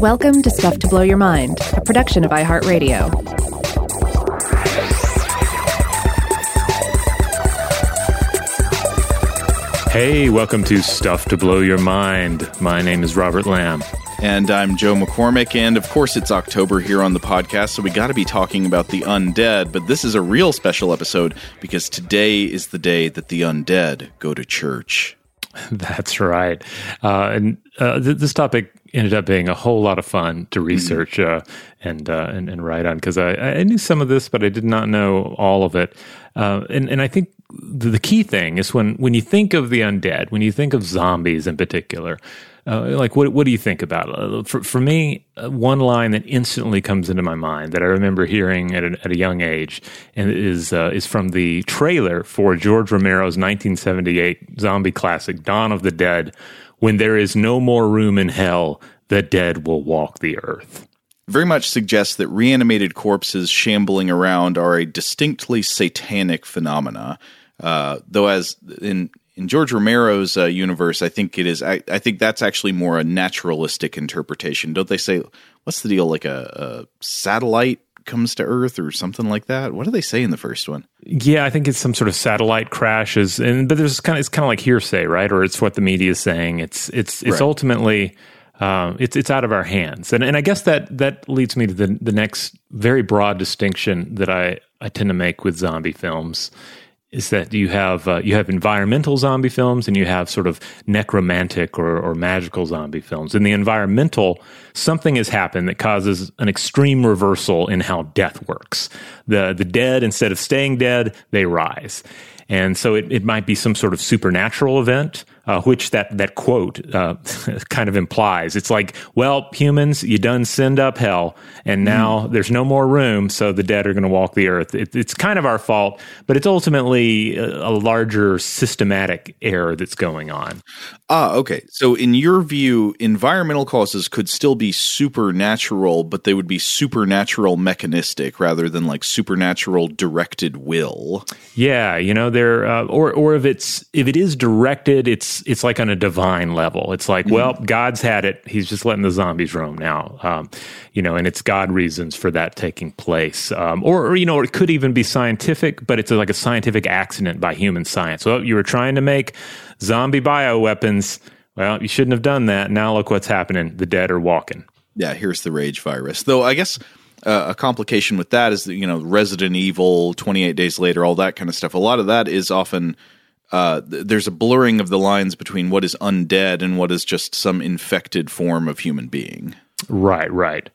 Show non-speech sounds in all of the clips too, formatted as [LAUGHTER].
Welcome to Stuff to Blow Your Mind, a production of iHeartRadio. Hey, welcome to Stuff to Blow Your Mind. My name is Robert Lamb. And I'm Joe McCormick. And of course, it's October here on the podcast, so we got to be talking about the undead. But this is a real special episode because today is the day that the undead go to church. [LAUGHS] That's right. Uh, and uh, th- this topic ended up being a whole lot of fun to research mm. uh, and, uh, and, and write on because I, I, knew some of this, but I did not know all of it. Uh, and and I think the, the, key thing is when when you think of the undead, when you think of zombies in particular. Uh, like what what do you think about it? For, for me, one line that instantly comes into my mind that I remember hearing at a, at a young age, and is is from the trailer for George Romero's 1978 zombie classic Dawn of the Dead, when there is no more room in hell, the dead will walk the earth. Very much suggests that reanimated corpses shambling around are a distinctly satanic phenomena. Uh, though, as in in George Romero's uh, universe, I think it is. I, I, think that's actually more a naturalistic interpretation. Don't they say what's the deal? Like a, a satellite comes to Earth or something like that. What do they say in the first one? Yeah, I think it's some sort of satellite crashes, and but there's kind of it's kind of like hearsay, right? Or it's what the media is saying. It's it's it's right. ultimately. Um, it's it's out of our hands, and and I guess that that leads me to the the next very broad distinction that I I tend to make with zombie films is that you have uh, you have environmental zombie films and you have sort of necromantic or, or magical zombie films. In the environmental, something has happened that causes an extreme reversal in how death works. The the dead instead of staying dead, they rise. And so it, it might be some sort of supernatural event uh, which that that quote uh, [LAUGHS] kind of implies. It's like, well, humans, you done send up hell, and now mm. there's no more room, so the dead are going to walk the earth. It, it's kind of our fault, but it's ultimately a, a, larger systematic error that's going on. Ah, okay. So, in your view, environmental causes could still be supernatural, but they would be supernatural mechanistic rather than like supernatural directed will. Yeah, you know, they're uh, or or if it's if it is directed, it's it's like on a divine level. It's like, mm-hmm. well, God's had it. He's just letting the zombies roam now, um, you know, and it's God reasons for that taking place. Um, or, or, you know, it could even be scientific, but it's like a scientific accident by human science. So you were trying to make zombie bioweapons. Well, you shouldn't have done that. Now look what's happening. The dead are walking. Yeah, here's the rage virus. Though I guess uh, a complication with that is that you know Resident Evil, Twenty Eight Days Later, all that kind of stuff. A lot of that is often uh, there's a blurring of the lines between what is undead and what is just some infected form of human being. Right, right.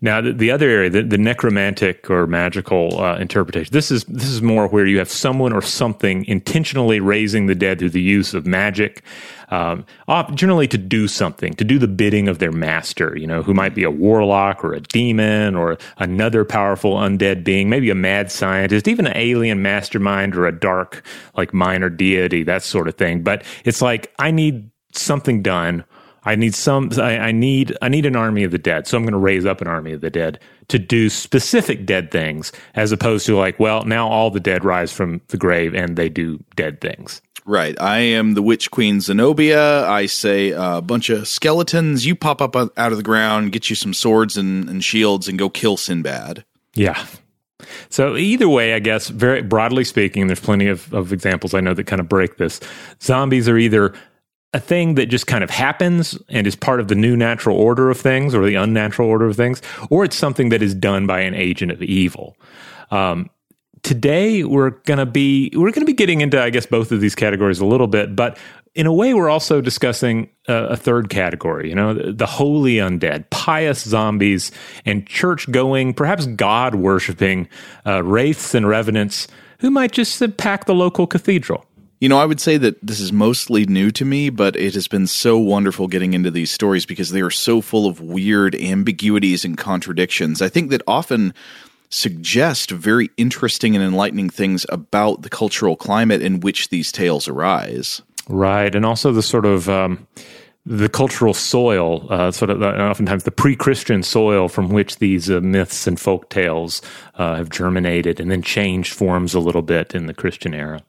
Now, the, the other area, the, the, necromantic or magical uh, interpretation, this is this is more where you have someone or something intentionally raising the dead through the use of magic, um, generally to do something, to do the bidding of their master. You know, who might be a warlock or a demon or another powerful undead being, maybe a mad scientist, even an alien mastermind or a dark like minor deity, that sort of thing. But it's like I need something done I need some. I, I, need. I need an army of the dead. So I'm going to raise up an army of the dead to do specific dead things, as opposed to like, well, now all the dead rise from the grave and they do dead things. Right. I am the witch queen Zenobia. I say a bunch of skeletons. You pop up out of the ground, get you some swords and, and shields, and go kill Sinbad. Yeah. So either way, I guess, very broadly speaking, there's plenty of, of examples I know that kind of break this. Zombies are either a thing that just kind of happens and is part of the new natural order of things or the unnatural order of things, or it's something that is done by an agent of evil. Um, today we're going to be we're going to be getting into I guess both of these categories a little bit, but in a way we're also discussing a, a third category, you know, the, the holy undead, pious zombies and church going, perhaps God worshiping uh, wraiths and revenants who might just pack the local cathedral. You know, I would say that this is mostly new to me, but it has been so wonderful getting into these stories because they are so full of weird ambiguities and contradictions. I think that often suggest very interesting and enlightening things about the cultural climate in which these tales arise. Right, and also the sort of um, the cultural soil, uh, sort of uh, oftentimes the pre-Christian soil from which these uh, myths and folk tales uh, have germinated, and then changed forms a little bit in the Christian era.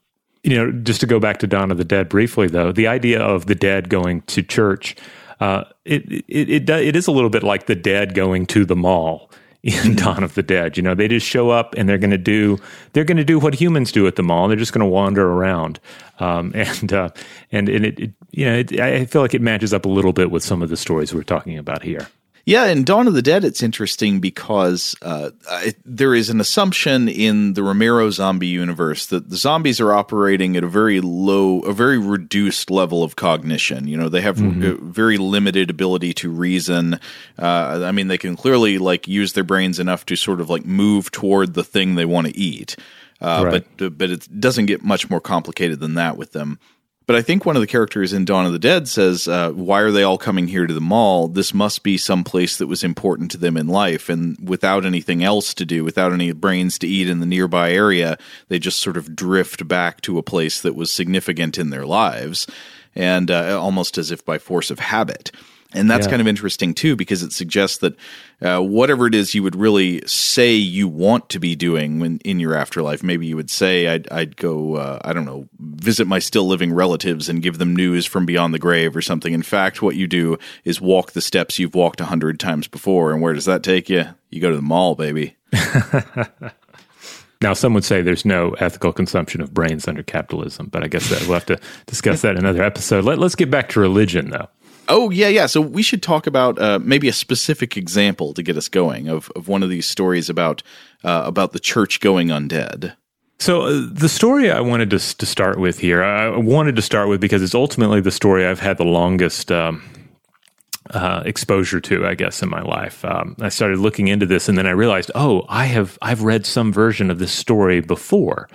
You know, just to go back to Dawn of the Dead briefly, though, the idea of the dead going to church, uh, it, it, it, it is a little bit like the dead going to the mall in. [LAUGHS] Dawn of the Dead. You know, they just show up and they're going to do they're going to do what humans do at the mall. They're just going to wander around, um, [LAUGHS] and uh, and and it, it you know it, I feel like it matches up a little bit with some of the stories we're talking about here. Yeah, in Dawn of the Dead, it's interesting because uh, it, there is an assumption in the Romero zombie universe that the zombies are operating at a very low, a very reduced level of cognition. You know, they have mm-hmm. very limited ability to reason. Uh, I mean, they can clearly like use their brains enough to sort of like move toward the thing they want to eat. Uh, right. But but it doesn't get much more complicated than that with them. But I think one of the characters in Dawn of the Dead says, uh, Why are they all coming here to the mall? This must be some place that was important to them in life. And without anything else to do, without any brains to eat in the nearby area, they just sort of drift back to a place that was significant in their lives. And uh, almost as if by force of habit. And that's yeah. kind of interesting too, because it suggests that uh, whatever it is you would really say you want to be doing when in your afterlife, maybe you would say, I'd, I'd go, uh, I don't know, visit my still living relatives and give them news from beyond the grave or something. In fact, what you do is walk the steps you've walked a hundred times before. And where does that take you? You go to the mall, baby. [LAUGHS] Now, some would say there's no ethical consumption of brains under capitalism, but I guess that we'll have to discuss that in another episode. Let, us get back to religion, though. Oh yeah, yeah. So we should talk about uh, maybe a specific example to get us going of of one of these stories about uh, about the church going undead. So uh, the story I wanted to to start with here, I wanted to start with because it's ultimately the story I've had the longest. Um, uh, exposure to, I guess, in my life. Um, I started looking into this, and then I realized, oh, I have I've read some version of this story before.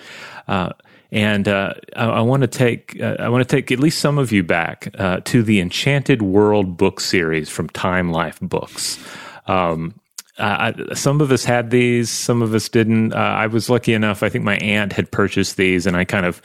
Uh, and uh, I, I want to take uh, I want to take at least some of you back uh, to the Enchanted World book series from Time Life Books. Um, I, some of us had these, some of us didn't. Uh, I was lucky enough. I think my aunt had purchased these, and I kind of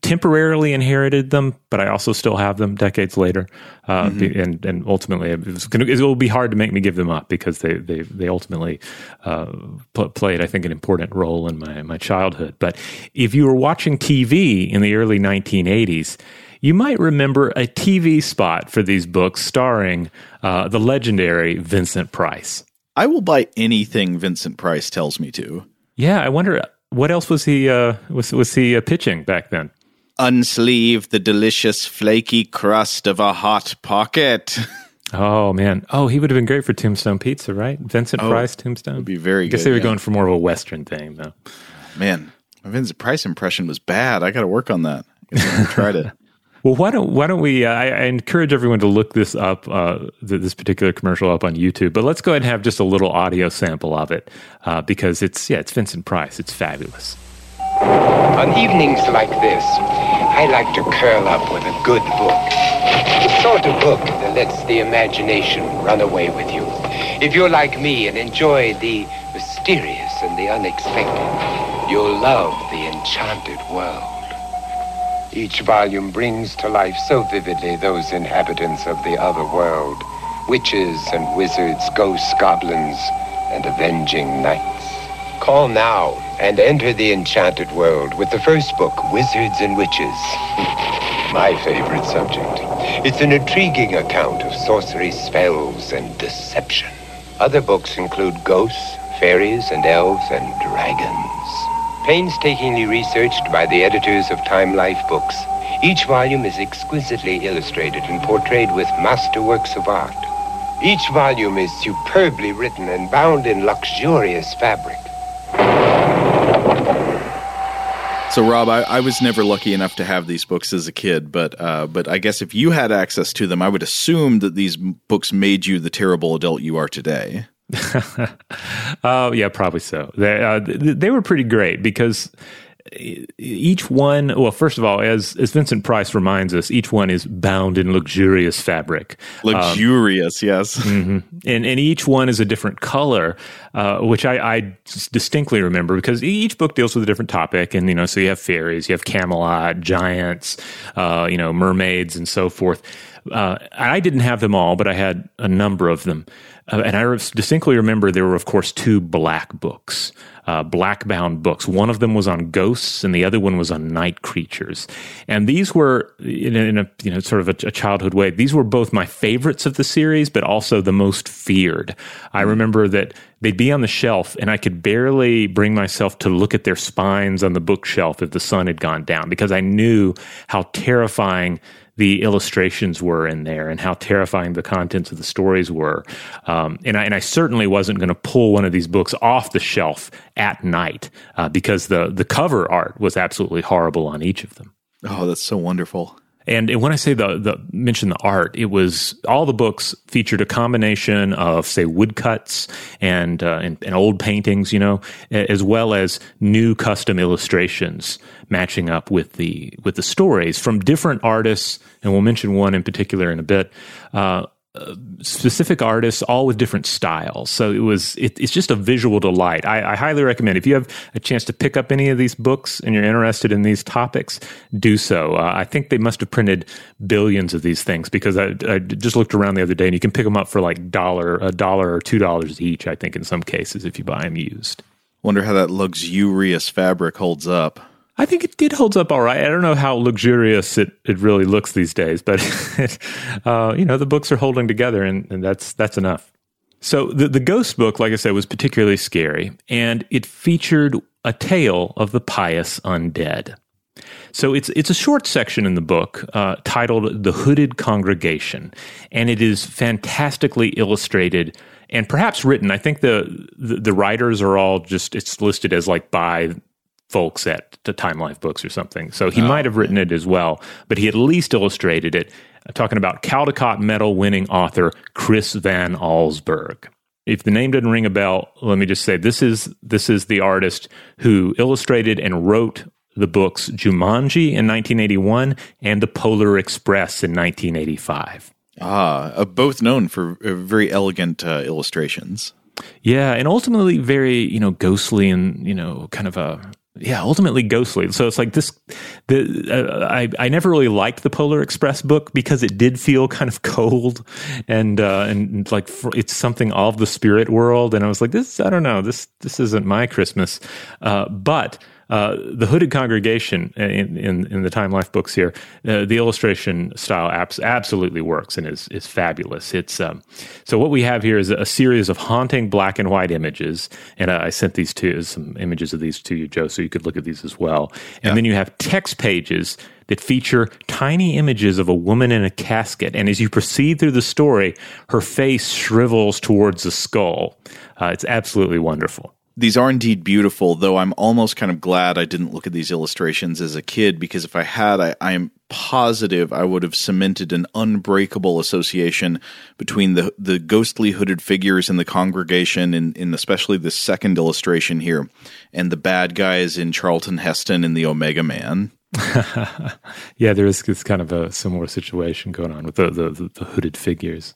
temporarily inherited them, but I also still have them decades later. Uh, mm-hmm. and and ultimately, it, was gonna, it will be hard to make me give them up because they they they ultimately uh, pl- played, I think, an important role in my my childhood. But if you were watching TV in the early 1980s. You might remember a TV spot for these books starring uh, the legendary Vincent Price. I will buy anything Vincent Price tells me to. Yeah, I wonder what else was he uh, was was he uh, pitching back then? Unsleeve the delicious flaky crust of a hot pocket. [LAUGHS] Oh man! Oh, he would have been great for Tombstone Pizza, right? Vincent oh, Price, Tombstone. Would be very. I guess good, they were yeah. going for more of a Western thing, though. Man, my Vincent Price impression was bad. I got to work on that. Try to. [LAUGHS] well, why don't why don't we? Uh, I, I, encourage everyone to look this up, uh, this particular commercial up on YouTube. But let's go ahead and have just a little audio sample of it uh, because it's yeah, it's Vincent Price. It's fabulous. On evenings like this, I like to curl up with a good book. The sort of book that lets the imagination run away with you. If you're like me and enjoy the mysterious and the unexpected, you'll love the enchanted world. Each volume brings to life so vividly those inhabitants of the other world. Witches and wizards, ghosts, goblins, and avenging knights. Call now and enter the enchanted world with the first book, Wizards and Witches. My favorite subject. It's an intriguing account of sorcery, spells, and deception. Other books include ghosts, fairies, and elves, and dragons. Painstakingly researched by the editors of Time Life Books, each volume is exquisitely illustrated and portrayed with masterworks of art. Each volume is superbly written and bound in luxurious fabric. So, Rob, I, I, was never lucky enough to have these books as a kid, but uh, but I guess if you had access to them, I would assume that these books made you the terrible adult you are today. Oh, [LAUGHS] yeah, probably so. They uh, they were pretty great because each one well first of all as as vincent price reminds us each one is bound in luxurious fabric luxurious um, yes mm-hmm. and and each one is a different color uh, which I, I distinctly remember because each book deals with a different topic and you know so you have fairies you have camelot giants uh, you know mermaids and so forth uh, I didn't have them all, but I had a number of them. Uh, and I distinctly remember there were, of course, two black books, uh, black bound books. One of them was on ghosts, and the other one was on night creatures. And these were, in a, in a you know, sort of a, a, childhood way, these were both my favorites of the series, but also the most feared. I remember that they'd be on the shelf, and I could barely bring myself to look at their spines on the bookshelf if the sun had gone down because I knew how terrifying the illustrations were in there and how terrifying the contents of the stories were. Um, and, I, and I certainly wasn't going to pull one of these books off the shelf at night uh, because the, the cover art was absolutely horrible on each of them. Oh, that's so wonderful. And when I say the, the mention the art, it was all the books featured a combination of say woodcuts and, uh, and, and old paintings, you know, as well as new custom illustrations matching up with the with the stories from different artists. And we'll mention one in particular in a bit. Uh, specific artists, all with different styles. So it was it, it's just a visual delight. I, I, highly recommend if you have a chance to pick up any of these books and you're interested in these topics, do so. Uh, I think they must have printed billions of these things because I, I, just looked around the other day and you can pick them up for like dollar a dollar or two dollars each. I think in some cases if you buy them used. Wonder how that luxurious fabric holds up. I think it, it holds up all right. I don't know how luxurious it, it really looks these days, but [LAUGHS] uh, you know the books are holding together, and, and that's that's enough. So the the ghost book, like I said, was particularly scary, and it featured a tale of the pious undead. So it's it's a short section in the book uh, titled "The Hooded Congregation," and it is fantastically illustrated and perhaps written. I think the, the, the writers are all just it's listed as like by folks at the Time Life Books or something. So he oh, might have written it as well, but he at least illustrated it. Uh, talking about Caldecott Medal winning author Chris Van Allsburg. If the name doesn't ring a bell, let me just say this is this is the artist who illustrated and wrote the books Jumanji in 1981 and The Polar Express in 1985. Ah, uh, both known for uh, very elegant uh, illustrations. Yeah, and ultimately very, you know, ghostly and, you know, kind of a yeah, ultimately ghostly. So it's like this. The uh, I I never really liked the Polar Express book because it did feel kind of [LAUGHS] cold and uh, and like it's something of the spirit world. And I was like, this I don't know. This this isn't my Christmas. Uh, but uh, the hooded congregation in, in, in, the Time Life books here, uh, the illustration style abs- absolutely works and is is fabulous. It's um, so what we have here is a series of haunting black and white images, and uh, I sent these to some images of these to you, Joe, so you could look at these as well. And yeah. then you have text pages that feature tiny images of a woman in a casket. And as you proceed through the story, her face shrivels towards the skull. Uh, it's absolutely wonderful these are indeed beautiful, though I'm almost kind of glad I didn't look at these illustrations as a kid because if I had, I, I'm positive I would have cemented an unbreakable association between the the ghostly hooded figures in the congregation, in, in especially the second illustration here, and the bad guys in Charlton Heston and the Omega Man. [LAUGHS] yeah, there is this kind of a similar situation going on with the, the, the hooded figures.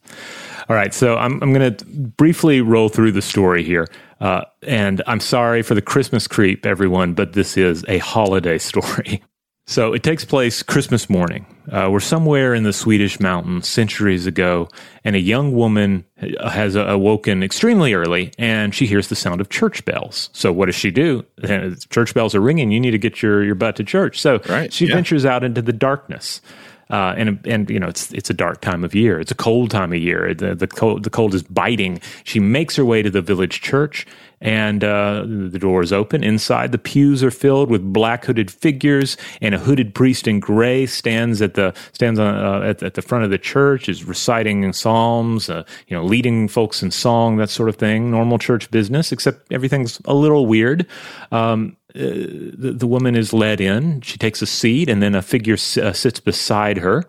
All right, so I'm, I'm going to briefly roll through the story here. Uh, and I'm sorry for the Christmas creep, everyone, but this is a holiday [LAUGHS] story. So it takes place Christmas morning. Uh, we're somewhere in the Swedish mountains centuries ago, and a young woman has awoken extremely early, and she hears the sound of church bells. So what does she do? [LAUGHS] Church bells are ringing. You need to get your, your butt to church. So right, she yeah. ventures out into the darkness. Uh, and and you know it's it's a dark time of year. It's a cold time of year. The the cold the cold is biting. She makes her way to the village church, and uh, the doors open. Inside, the pews are filled with black hooded figures, and a hooded priest in gray stands at the stands on, uh, at, at, the front of the church, is reciting psalms, uh, you know, leading folks in song, that sort of thing. Normal church business, except everything's a little weird. Um, the, the, woman is led in. She takes a seat, and then a figure uh, sits beside her.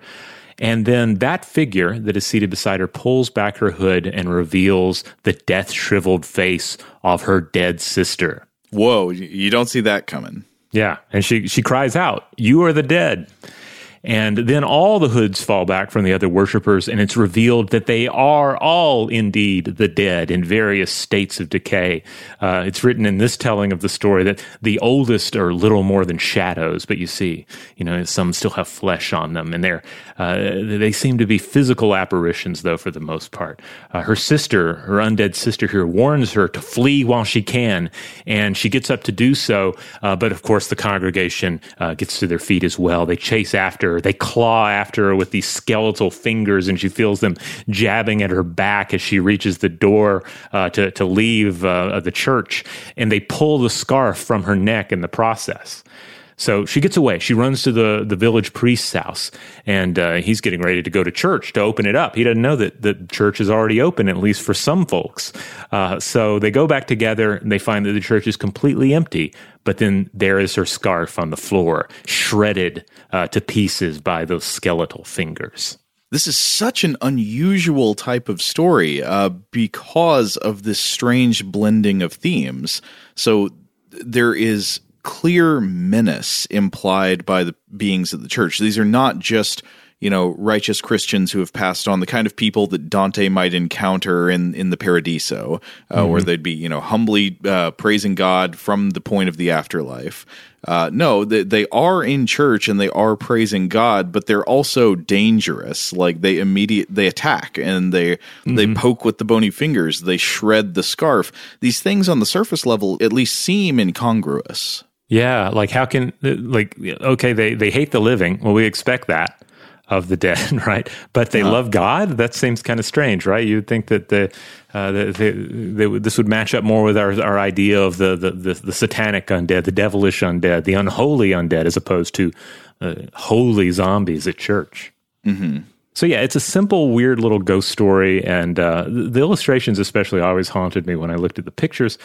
And then that figure that is seated beside her pulls back her hood and reveals the death shriveled face of her dead sister. Whoa, you don't see that coming. Yeah. And she, she cries out, You are the dead. And then all the hoods fall back from the other worshippers, and it's revealed that they are all indeed the dead in various states of decay. Uh, it's written in this telling of the story that the oldest are little more than shadows, but you see, you know, some still have flesh on them, and they're uh, they seem to be physical apparitions, though, for the most part. Uh, her sister, her undead sister here, warns her to flee while she can, and she gets up to do so. Uh, but of course, the congregation uh, gets to their feet as well. They chase after they claw after her with these skeletal fingers, and she feels them jabbing at her back as she reaches the door uh, to to leave uh, the church, and they pull the scarf from her neck in the process. So she gets away. She runs to the, the village priest's house, and uh, he's getting ready to go to church to open it up. He doesn't know that the church is already open, at least for some folks. Uh, so they go back together, and they find that the church is completely empty. But then there is her scarf on the floor, shredded uh, to pieces by those skeletal fingers. This is such an unusual type of story uh, because of this strange blending of themes. So there is clear menace implied by the beings of the church. These are not just you know righteous Christians who have passed on the kind of people that Dante might encounter in in the Paradiso, uh, mm-hmm. where they'd be you know humbly uh, praising God from the point of the afterlife. Uh, no, they, they are in church and they are praising God, but they're also dangerous. Like they immediate they attack and they mm-hmm. they poke with the bony fingers, they shred the scarf. These things on the surface level at least seem incongruous. Yeah, like how can like okay they they hate the living. Well, we expect that of the dead, [LAUGHS] right? But they uh love God. That seems kind of strange, right? You'd think that the, uh, the, the, the, this would match up more with our our idea of the, the the, the satanic undead, the devilish undead, the unholy undead, as opposed to uh, holy zombies at church. Mm-hmm. So yeah, it's a simple, weird little ghost story, and uh, the illustrations especially always haunted me when I looked at the pictures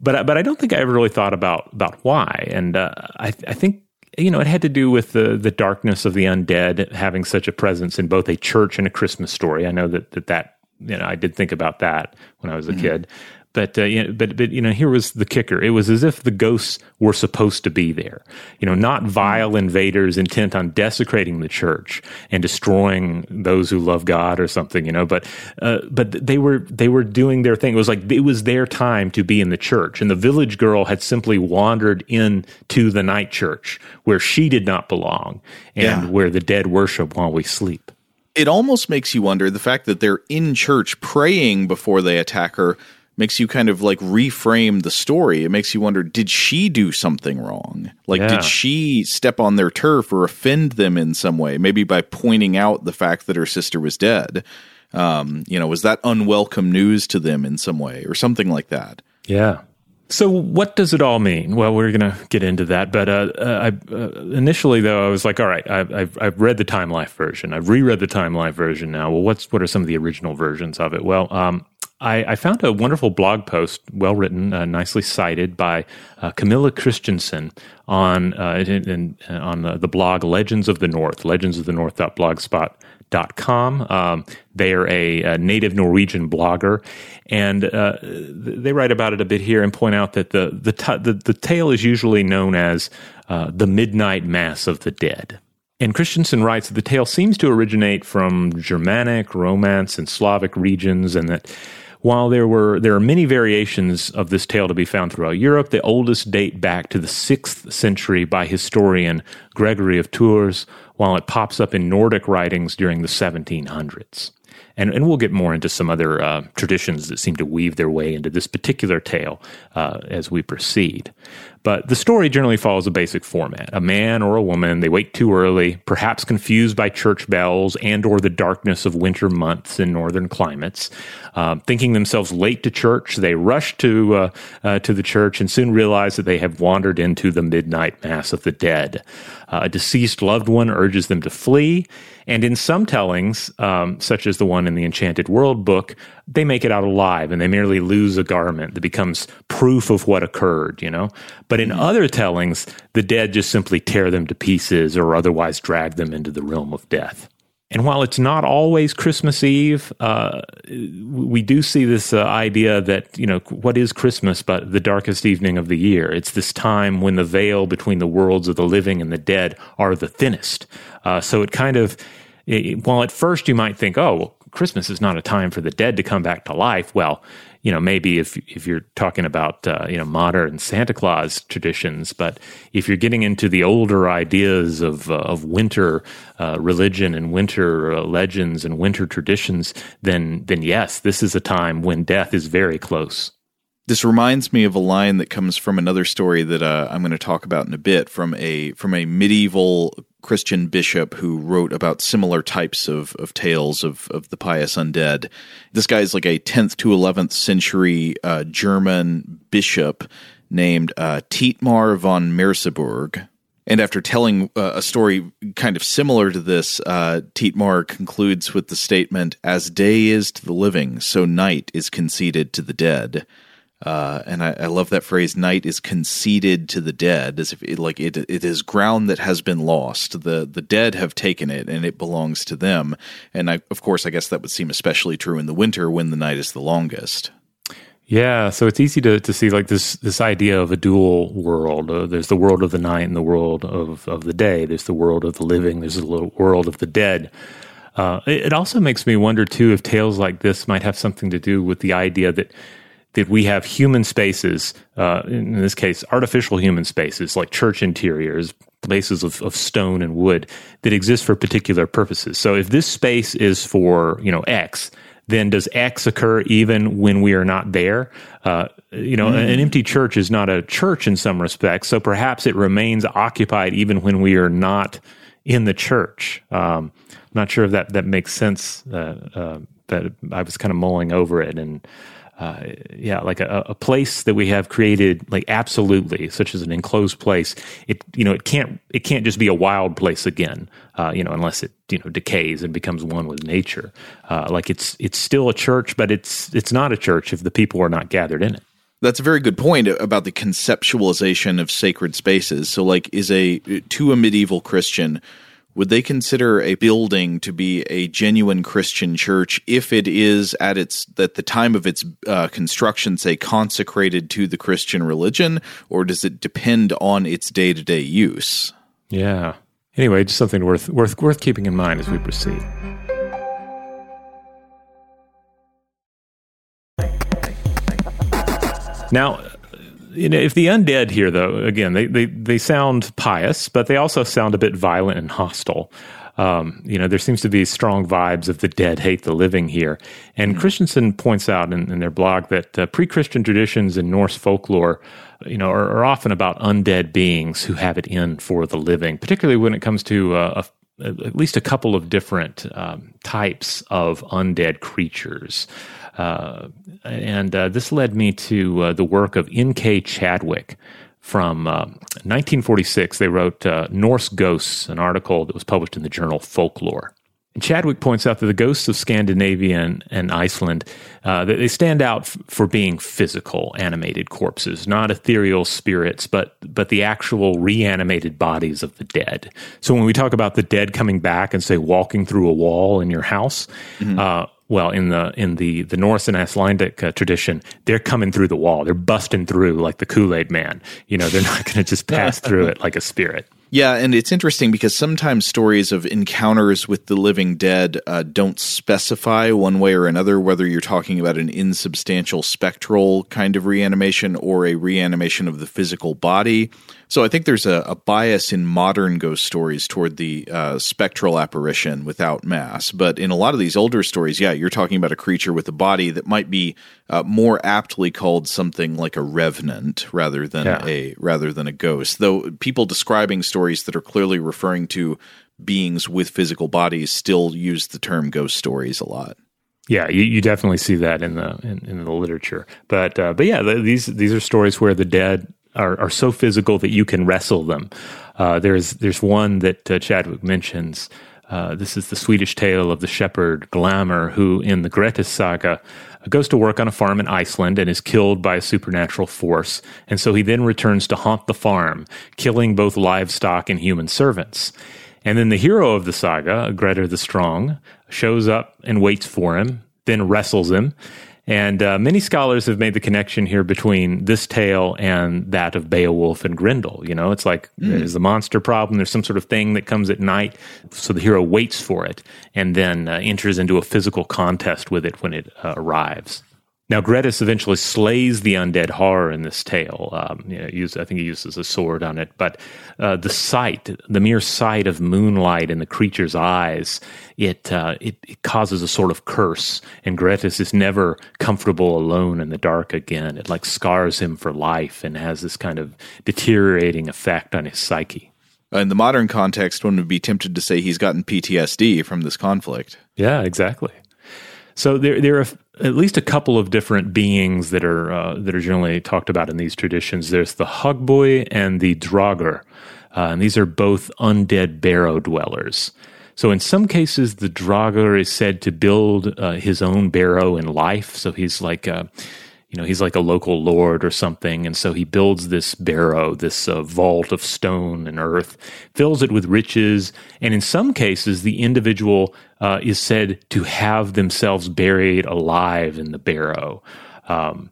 but but I don't think I ever really thought about about why. And uh, I I think you know it had to do with the the darkness of the undead having such a presence in both a church and a Christmas story. I know that that that you know I did think about that when I was a mm-hmm. kid. But uh, you know, but but you know, here was the kicker. It was as if the ghosts were supposed to be there. You know, not vile invaders intent on desecrating the church and destroying those who love God or something. You know, but uh, but they were they were doing their thing. It was like it was their time to be in the church, and the village girl had simply wandered into the night church where she did not belong and yeah. where the dead worship while we sleep it almost makes you wonder the fact that they're in church praying before they attack her makes you kind of like reframe the story. It makes you wonder did she do something wrong? Like, yeah. did she step on their turf or offend them in some way? Maybe by pointing out the fact that her sister was dead. Um, you know, was that unwelcome news to them in some way or something like that? Yeah. So, what does it all mean? Well, we're going to get into that. But uh, uh, I, uh, initially, though, I was like, "All right, I've, I've, I've read the Time Life version. I've reread the Time Life version now. Well, what's what are some of the original versions of it? Well, um, I, I, found a wonderful blog post, well written, uh, nicely cited by uh, Camilla Christensen on uh, in, in, uh, on the, blog Legends of the North, Legends of the legendsofthenorth.blogspot.com. Um, they are a, a, native Norwegian blogger, and uh, they write about it a bit here and point out that the the t- the, the, tale is usually known as the Midnight Mass of the Dead. And Christensen writes that the tale seems to originate from Germanic, Romance, and Slavic regions, and that while there were there are many variations of this tale to be found throughout Europe, the oldest date back to the sixth century by historian Gregory of Tours, while it pops up in Nordic writings during the 1700s. And, and we'll get more into some other uh, traditions that seem to weave their way into this particular tale uh, as we proceed. But the story generally follows a basic format. A man or a woman, they wake too early, perhaps confused by church bells and or the darkness of winter months in northern climates. Uh, thinking themselves late to church, they rush to uh, uh, to the church and soon realize that they have wandered into the midnight mass of the dead. Uh, a deceased loved one urges them to flee, and in some tellings, um, such as the one in the Enchanted World book, they make it out alive and they merely lose a garment that becomes proof of what occurred, you know? But in mm-hmm. other tellings, the dead just simply tear them to pieces or otherwise drag them into the realm of death. and while it's not always Christmas Eve, uh, we do see this uh, idea that, you know, what is Christmas but the darkest evening of the year? It's this time when the veil between the worlds of the living and the dead are the thinnest. Uh, so it kind of, it, while at first you might think, oh, well, Christmas is not a time for the dead to come back to life. Well, you know, maybe if if you're talking about uh, you know modern Santa Claus traditions, but if you're getting into the older ideas of uh, of winter uh, religion and winter uh, legends and winter traditions, then then yes, this is a time when death is very close. This reminds me of a line that comes from another story that uh, I'm going to talk about in a bit from a from a medieval Christian bishop who wrote about similar types of, of tales of, of the pious undead. This guy is like a 10th to 11th century uh, German bishop named uh, Thietmar von Merseburg. And after telling uh, a story kind of similar to this, uh, Thietmar concludes with the statement As day is to the living, so night is conceded to the dead. Uh, and I, I, love that phrase night is conceded to the dead as if it, like it it is ground that has been lost. The the dead have taken it and it belongs to them. And I, of course i guess that would seem especially true in the winter when the night is the longest. Yeah so it's easy to, to see like this this idea of a dual world. Uh, there's the world of the night and the world of, of the day. There's the world of the living. There's the world of the dead. Uh, it, it also makes me wonder too if tales like this might have something to do with the idea that that we have human spaces, uh, in this case, artificial human spaces like church interiors, places of, of stone and wood that exist for particular purposes. So if this space is for, you know, X, then does X occur even when we are not there? Uh, you know, mm. an empty church is not a church in some respects. So perhaps it remains occupied even when we are not in the church. Um, I'm not sure if that, that makes sense. Uh, uh, but I was kind of mulling over it and uh, yeah, like a, a, place that we have created, like absolutely, such as an enclosed place. It you know it can't it can't just be a wild place again. Uh, you know, unless it you know decays and becomes one with nature. Uh, like it's it's still a church, but it's it's not a church if the people are not gathered in it. That's a very good point about the conceptualization of sacred spaces. So, like, is a to a medieval Christian would they consider a building to be a genuine Christian church if it is at its at the time of its uh, construction, say, consecrated to the Christian religion, or does it depend on its day to day use? Yeah. Anyway, just something worth worth worth keeping in mind as we proceed. Now, you know, if the undead here, though, again, they, they, they sound pious, but they also sound a bit violent and hostile. Um, you know, there seems to be strong vibes of the dead hate the living here. And mm-hmm. Christensen points out in, in their blog that uh, pre Christian traditions in Norse folklore, you know, are, are, often about undead beings who have it in for the living, particularly when it comes to uh, a, at least a couple of different um, types of undead creatures. Uh, and uh, this led me to uh, the work of N.K. Chadwick from 1946. They wrote Norse Ghosts, an article that was published in the journal Folklore. And Chadwick points out that the ghosts of Scandinavia and, Iceland uh, they stand out f- for being physical, animated corpses, not ethereal spirits, but but the actual reanimated bodies of the dead. So when we talk about the dead coming back and say walking through a wall in your house, mm-hmm. Well, in the in the the Norse and Icelandic uh, tradition, they're coming through the wall. They're busting through like the Kool Aid Man. You know, they're not going to just [LAUGHS] pass through it like a spirit. Yeah, and it's interesting because sometimes stories of encounters with the living dead uh, don't specify one way or another whether you're talking about an insubstantial spectral kind of reanimation or a reanimation of the physical body. So I think there's a, a bias in modern ghost stories toward the uh, spectral apparition without mass. But in a lot of these older stories, yeah, you're talking about a creature with a body that might be uh, more aptly called something like a revenant rather than yeah. a rather than a ghost. Though people describing stories that are clearly referring to beings with physical bodies still use the term ghost stories a lot. Yeah, you, you definitely see that in the in, in the literature. But uh, but yeah, the, these these are stories where the dead are, are so physical that you can wrestle them. Uh, there's there's one that uh, Chadwick mentions. Uh, this is the Swedish tale of the shepherd Glamor, who in the Grettis saga goes to work on a farm in Iceland and is killed by a supernatural force. And so he then returns to haunt the farm, killing both livestock and human servants. And then the hero of the saga, Grettir the Strong, shows up and waits for him, then wrestles him. And uh, many scholars have made the connection here between this tale and that of Beowulf and Grendel. You know, it's like mm. there's a monster problem, there's some sort of thing that comes at night. So the hero waits for it and then uh, enters into a physical contest with it when it uh, arrives. Now, Grettis eventually slays the undead horror in this tale. Um, you know, use, I think he uses a sword on it, but uh, the sight, the mere sight of moonlight in the creature's eyes, it, uh, it, it causes a sort of curse, and Grettis is never comfortable alone in the dark again. It like scars him for life and has this kind of deteriorating effect on his psyche. In the modern context, one would be tempted to say he's gotten PTSD from this conflict. Yeah, exactly. So there, there are at least a couple of different beings that are uh, that are generally talked about in these traditions. There's the Hogboy and the Draugr, uh, and these are both undead barrow dwellers. So in some cases, the Draugr is said to build uh, his own barrow in life. So he's like a you know, he's like a local lord or something. And so he builds this barrow, this uh, vault of stone and earth, fills it with riches. And in some cases, the individual uh, is said to have themselves buried alive in the barrow. Um,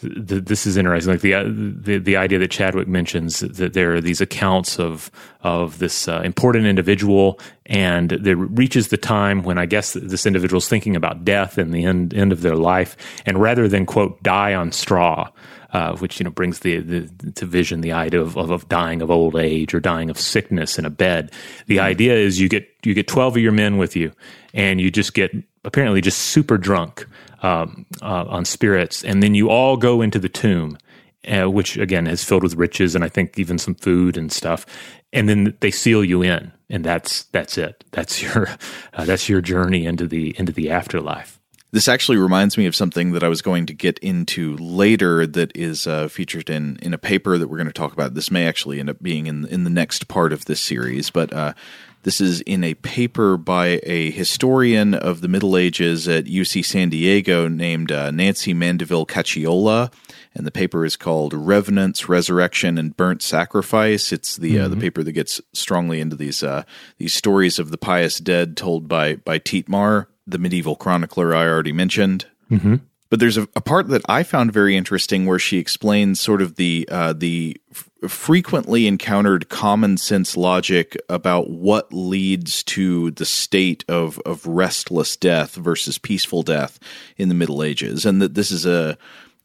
th- this is interesting. Like the, uh, the the idea that Chadwick mentions that there are these accounts of of this uh, important individual, and there reaches the time when I guess this individual is thinking about death and the end end of their life, and rather than quote die on straw. Uh, which you know brings the, the to vision the idea of, of, of, dying of old age or dying of sickness in a bed. The idea is you get you get twelve of your men with you, and you just get apparently just super drunk um, uh, on spirits, and then you all go into the tomb, uh, which again is filled with riches and I think even some food and stuff, and then they seal you in, and that's that's it. That's [LAUGHS] your uh, that's your journey into the into the afterlife. This actually reminds me of something that I was going to get into later that is uh, featured in, in a paper that we're going to talk about. This may actually end up being in in the next part of this series, but uh, this is in a paper by a historian of the Middle Ages at UC San Diego named uh, Nancy Mandeville Caciola. And the paper is called Revenants, Resurrection, and Burnt Sacrifice. It's the mm-hmm. uh, the mm-hmm. paper that gets strongly into these uh, these stories of the pious dead told by by Thietmar, the medieval chronicler I already mentioned. Mm-hmm. But there's a, a, part that I found very interesting where she explains sort of the uh, the frequently encountered common sense logic about what leads to the state of of restless death versus peaceful death in the Middle Ages, and that this is a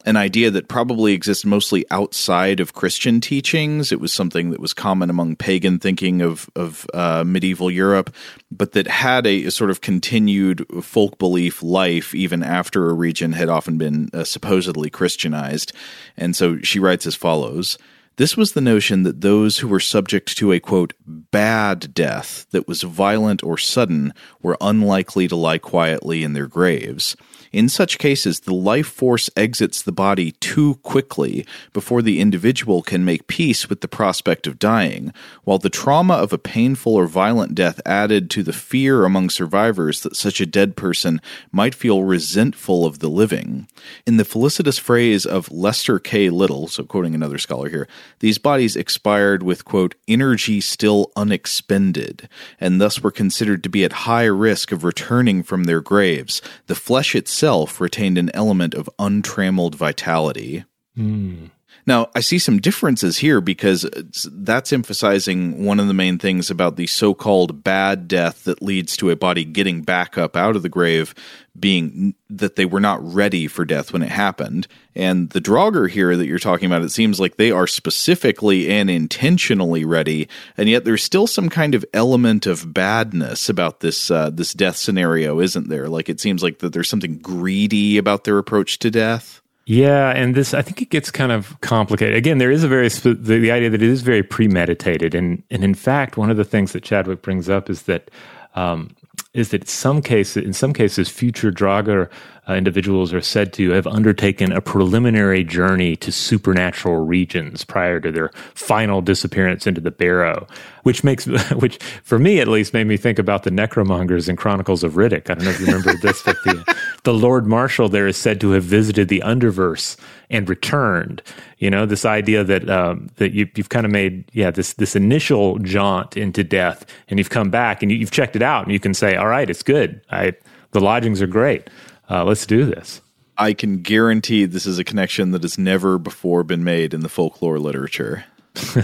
an idea that probably exists mostly outside of Christian teachings. It was something that was common among pagan thinking of of uh, medieval Europe, but that had a, a, sort of continued folk belief life even after a region had often been uh, supposedly Christianized. And so she writes as follows. This was the notion that those who were subject to a quote, bad death that was violent or sudden were unlikely to lie quietly in their graves. In such cases, the life force exits the body too quickly before the individual can make peace with the prospect of dying, while the trauma of a painful or violent death added to the fear among survivors that such a dead person might feel resentful of the living. In the felicitous phrase of Lester K. Little, so quoting another scholar here, these bodies expired with, quote, energy still unexpended, and thus were considered to be at high risk of returning from their graves. The flesh itself itself retained an element of untrammeled vitality. Mm. Now, I see some differences here because that's emphasizing one of the main things about the so called bad death that leads to a body getting back up out of the grave being that they were not ready for death when it happened. And the Draugr here that you're talking about, it seems like they are specifically and intentionally ready, and yet there's still some kind of element of badness about this uh, this death scenario, isn't there? Like it seems like that there's something greedy about their approach to death. Yeah, and this I think it gets kind of complicated. Again, there is a very the, the idea that it is very premeditated, and and in fact, one of the things that Chadwick brings up is that um, is that some cases, in some cases, future Draugr uh, individuals are said to have undertaken a preliminary journey to supernatural regions prior to their final disappearance into the barrow, which makes, [LAUGHS] which for me at least, made me think about the necromongers in Chronicles of Riddick. I don't know if you remember this, but the, [LAUGHS] the Lord Marshal there is said to have visited the underverse and returned. You know, this idea that um, that you, have kind of made, yeah, this this initial jaunt into death, and you've come back and you, have checked it out, and you can say, all right, it's good. I the lodgings are great. Uh, let's do this. I can guarantee this is a connection that has never before been made in the folklore literature. [LAUGHS]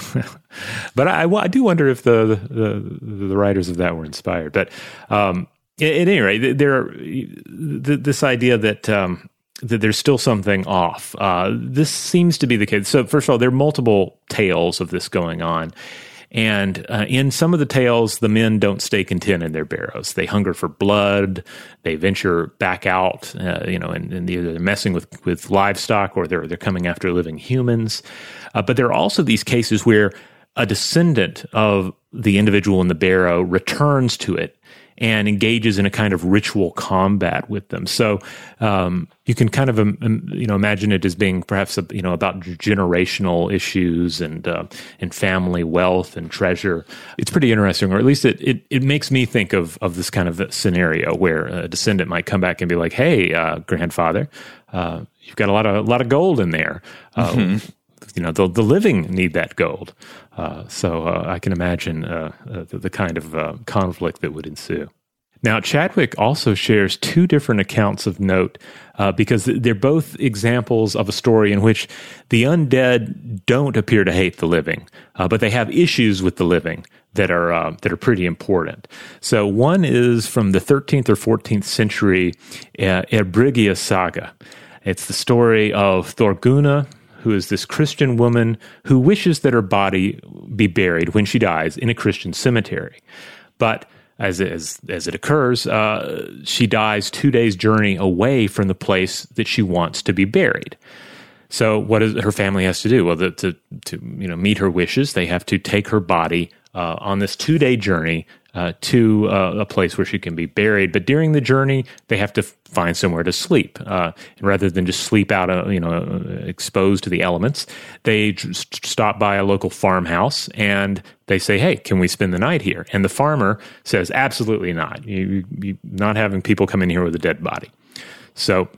but I, I, do wonder if the, the, the writers of that were inspired. But um, at, any rate, there this idea that um, that there's still something off. Uh, this seems to be the case. So first of all, there are multiple tales of this going on. And uh, in some of the tales, the men don't stay content in their barrows. They hunger for blood. They venture back out, uh, you know, and, and, either they're messing with, with livestock or they're they're coming after living humans. Uh, but there are also these cases where a descendant of the individual in the barrow returns to it and engages in a kind of ritual combat with them. So um, you can kind of um, um you know imagine it as being perhaps you know about generational issues and uh, and family wealth and treasure. It's pretty interesting, or at least it, it it makes me think of of this kind of scenario where a descendant might come back and be like, "Hey, uh, grandfather." Uh, you've got a lot of a lot of gold in there. Uh, mm-hmm you know the the living need that gold. Uh, so uh, I can imagine uh, uh the, the, kind of uh, conflict that would ensue. Now Chadwick also shares two different accounts of note uh, because they're both examples of a story in which the undead don't appear to hate the living, but they have issues with the living that are that are pretty important. So one is from the 13th or 14th century Eyrbyggja saga. It's the story of Thorgunna, who is this Christian woman who wishes that her body be buried when she dies in a Christian cemetery. But as as, as it occurs, uh, she dies two days' journey away from the place that she wants to be buried. So, what does her family has to do? Well, the, to to you know meet her wishes, they have to take her body uh, on this two day journey uh, to uh, a place where she can be buried. But during the journey, they have to find somewhere to sleep. Uh, and rather than just sleep out, uh, you know, uh, exposed to the elements, they stop by a local farmhouse and they say, "Hey, can we spend the night here?" And the farmer says, "Absolutely not. You, you not having people come in here with a dead body." So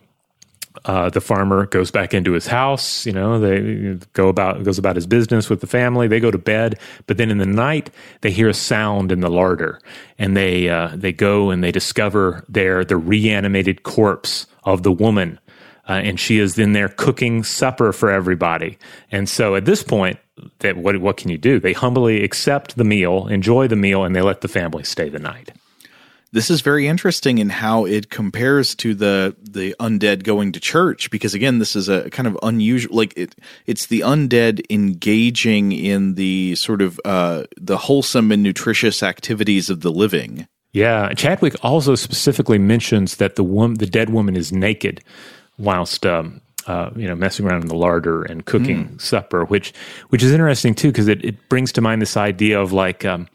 uh, the farmer goes back into his house. You know, they go about goes about his business with the family. They go to bed, but then in the night they hear a sound in the larder, and they uh, they go and they discover there the reanimated corpse of the woman, uh, and she is in there cooking supper for everybody. And so at this point, that what what can you do? They humbly accept the meal, enjoy the meal, and they let the family stay the night this is very interesting in how it compares to the the undead going to church because again this is a kind of unusual like it it's the undead engaging in the sort of uh the wholesome and nutritious activities of the living yeah chadwick also specifically mentions that the woman the dead woman is naked whilst um uh, you know, messing around in the larder and cooking mm. supper, which which is interesting too, because it, it brings to mind this idea of like um,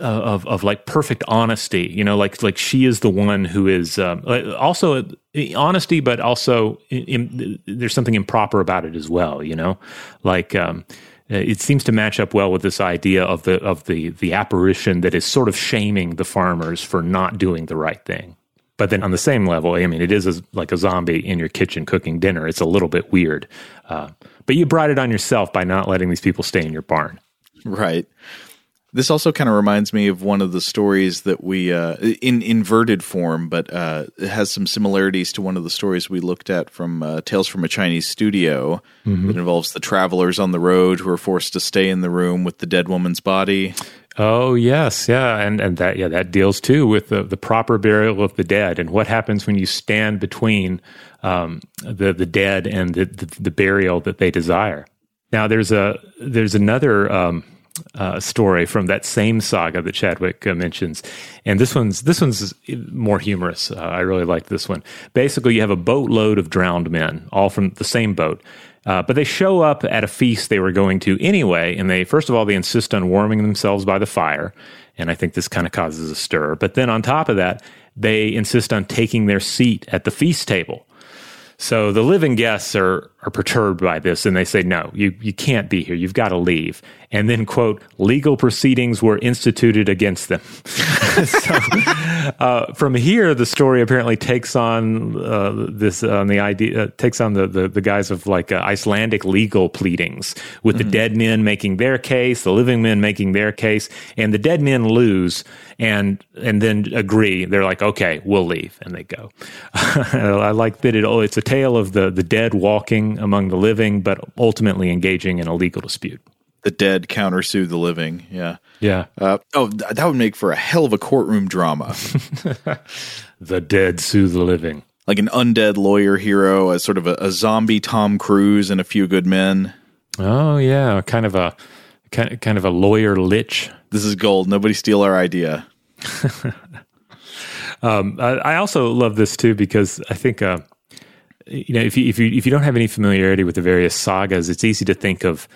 uh, of of like perfect honesty. You know, like like she is the one who is um, uh, also honesty, but also in, in, there's something improper about it as well. You know, like. Um, it seems to match up well with this idea of the of the the apparition that is sort of shaming the farmers for not doing the right thing. But then on the same level, I mean, it is a, like a zombie in your kitchen cooking dinner. It's a little bit weird, uh, but you brought it on yourself by not letting these people stay in your barn. Right. This also kind of reminds me of one of the stories that we, uh, in inverted form, but uh, it has some similarities to one of the stories we looked at from uh, Tales from a Chinese Studio. Mm-hmm. It involves the travelers on the road who are forced to stay in the room with the dead woman's body. Oh yes, yeah, and and that yeah that deals too with the, the proper burial of the dead and what happens when you stand between um, the the dead and the, the, the burial that they desire. Now there's a there's another. Um, uh, story from that same saga that Chadwick uh, mentions, and this one's this one's more humorous. Uh, I really like this one. Basically, you have a boatload of drowned men, all from the same boat. Uh, but they show up at a feast they were going to anyway, and they first of all they insist on warming themselves by the fire, and I think this kind of causes a stir. But then on top of that, they insist on taking their seat at the feast table. So the living guests are are perturbed by this and they say, no, you, you can't be here. You've got to leave. And then, quote, legal proceedings were instituted against them. [LAUGHS] so, uh, from here, the story apparently takes on uh, this, on the idea, uh, takes on the, the, the guise of like uh, Icelandic legal pleadings with mm-hmm. the dead men making their case, the living men making their case, and the dead men lose and, and then agree. They're like, okay, we'll leave. And they go. [LAUGHS] I like that it, oh, it's a tale of the, the dead walking among the living, but ultimately engaging in a legal dispute the dead countersue the living. Yeah. Yeah. Uh, oh, th- that would make for a hell of a courtroom drama. [LAUGHS] the dead sue the living. Like an undead lawyer hero, as sort of a, a, zombie Tom Cruise and a few good men. Oh yeah, kind of a kind kind of a lawyer lich. This is gold. Nobody steal our idea. [LAUGHS] um, I, I, also love this too because I think uh, you know if you if you if you don't have any familiarity with the various sagas, it's easy to think of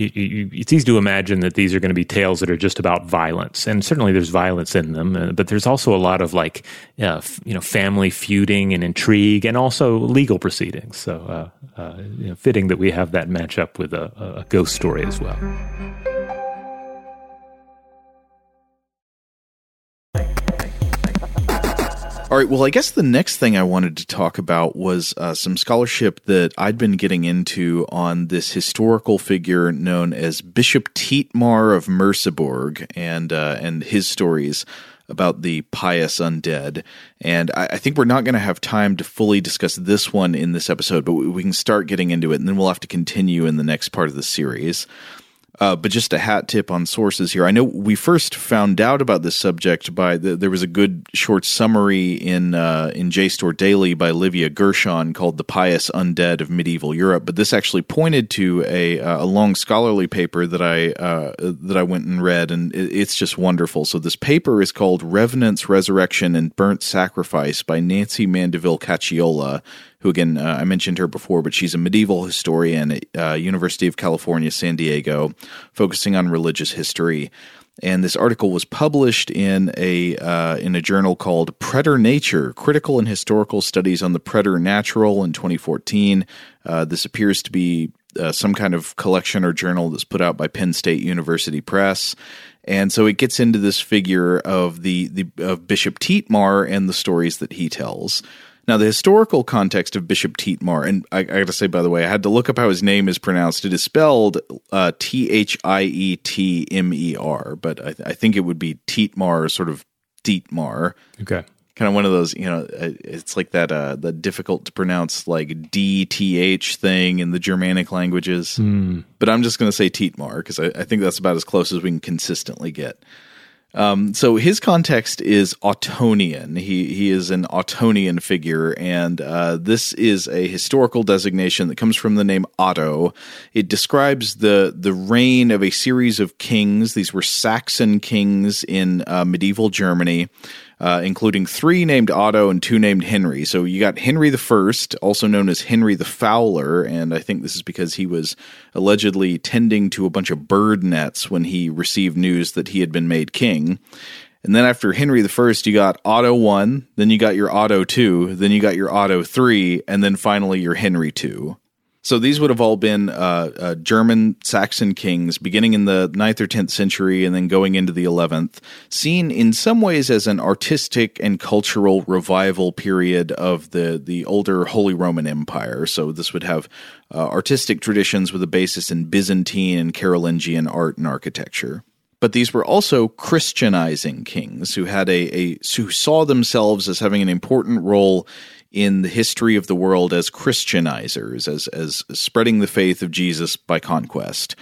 it's easy to imagine that these are going to be tales that are just about violence, and certainly there's violence in them. Uh, but there's also a lot of like, uh, you know, family feuding and intrigue, and also legal proceedings. So, uh, uh, you know, fitting that we have that match up with a, a ghost story as well. All right. Well, I guess the next thing I wanted to talk about was uh, some scholarship that I'd been getting into on this historical figure known as Bishop Thietmar of Merseburg and uh, and his stories about the pious undead. And I, I think we're not going to have time to fully discuss this one in this episode, but we, we can start getting into it, and then we'll have to continue in the next part of the series. Uh, but just a hat tip on sources here. I know we first found out about this subject by the, there was a good short summary in uh, in JSTOR Daily by Livia Gershon called "The Pious Undead of Medieval Europe." But this actually pointed to a uh, a long scholarly paper that I uh, that I went and read, and it's just wonderful. So this paper is called "Revenants, Resurrection, and Burnt Sacrifice" by Nancy Mandeville Caciola who again uh, I mentioned her before, but she's a medieval historian at uh, University of California, San Diego, focusing on religious history. And this article was published in a uh, in a journal called Preternature: Critical and Historical Studies on the Preternatural in 2014. Uh, this appears to be uh, some kind of collection or journal that's put out by Penn State University Press. And so it gets into this figure of the, the of Bishop Thietmar and the stories that he tells. Now, the historical context of Bishop Thietmar, and I, I got to say, by the way, I had to look up how his name is pronounced. It is spelled uh, T H I E T M E R, but I, I, think it would be Tietmar, sort of Dietmar. Okay. Kind of one of those, you know, uh, it's like that, uh, the difficult to pronounce, like D T H thing in the Germanic languages. Mm. But I'm just going to say Tietmar because I, I think that's about as close as we can consistently get. Um, so his context is Ottonian. He he is an Ottonian figure, and uh, this is a historical designation that comes from the name Otto. It describes the the reign of a series of kings. These were Saxon kings in uh, medieval Germany uh, including three named Otto and two named Henry. So you got Henry the First, also known as Henry the Fowler, and I think this is because he was allegedly tending to a bunch of bird nets when he received news that he had been made king. And then after Henry the First, you got Otto one, then you got your Otto two, then you got your Otto three, and then finally your Henry two. So these would have all been uh, uh, German Saxon kings beginning in the 9th or 10th century and then going into the 11th, seen in some ways as an artistic and cultural revival period of the, the older Holy Roman Empire. So this would have uh, artistic traditions with a basis in Byzantine and Carolingian art and architecture but these were also Christianizing kings who had a, a who saw themselves as having an important role in the history of the world as Christianizers, as as spreading the faith of Jesus by conquest.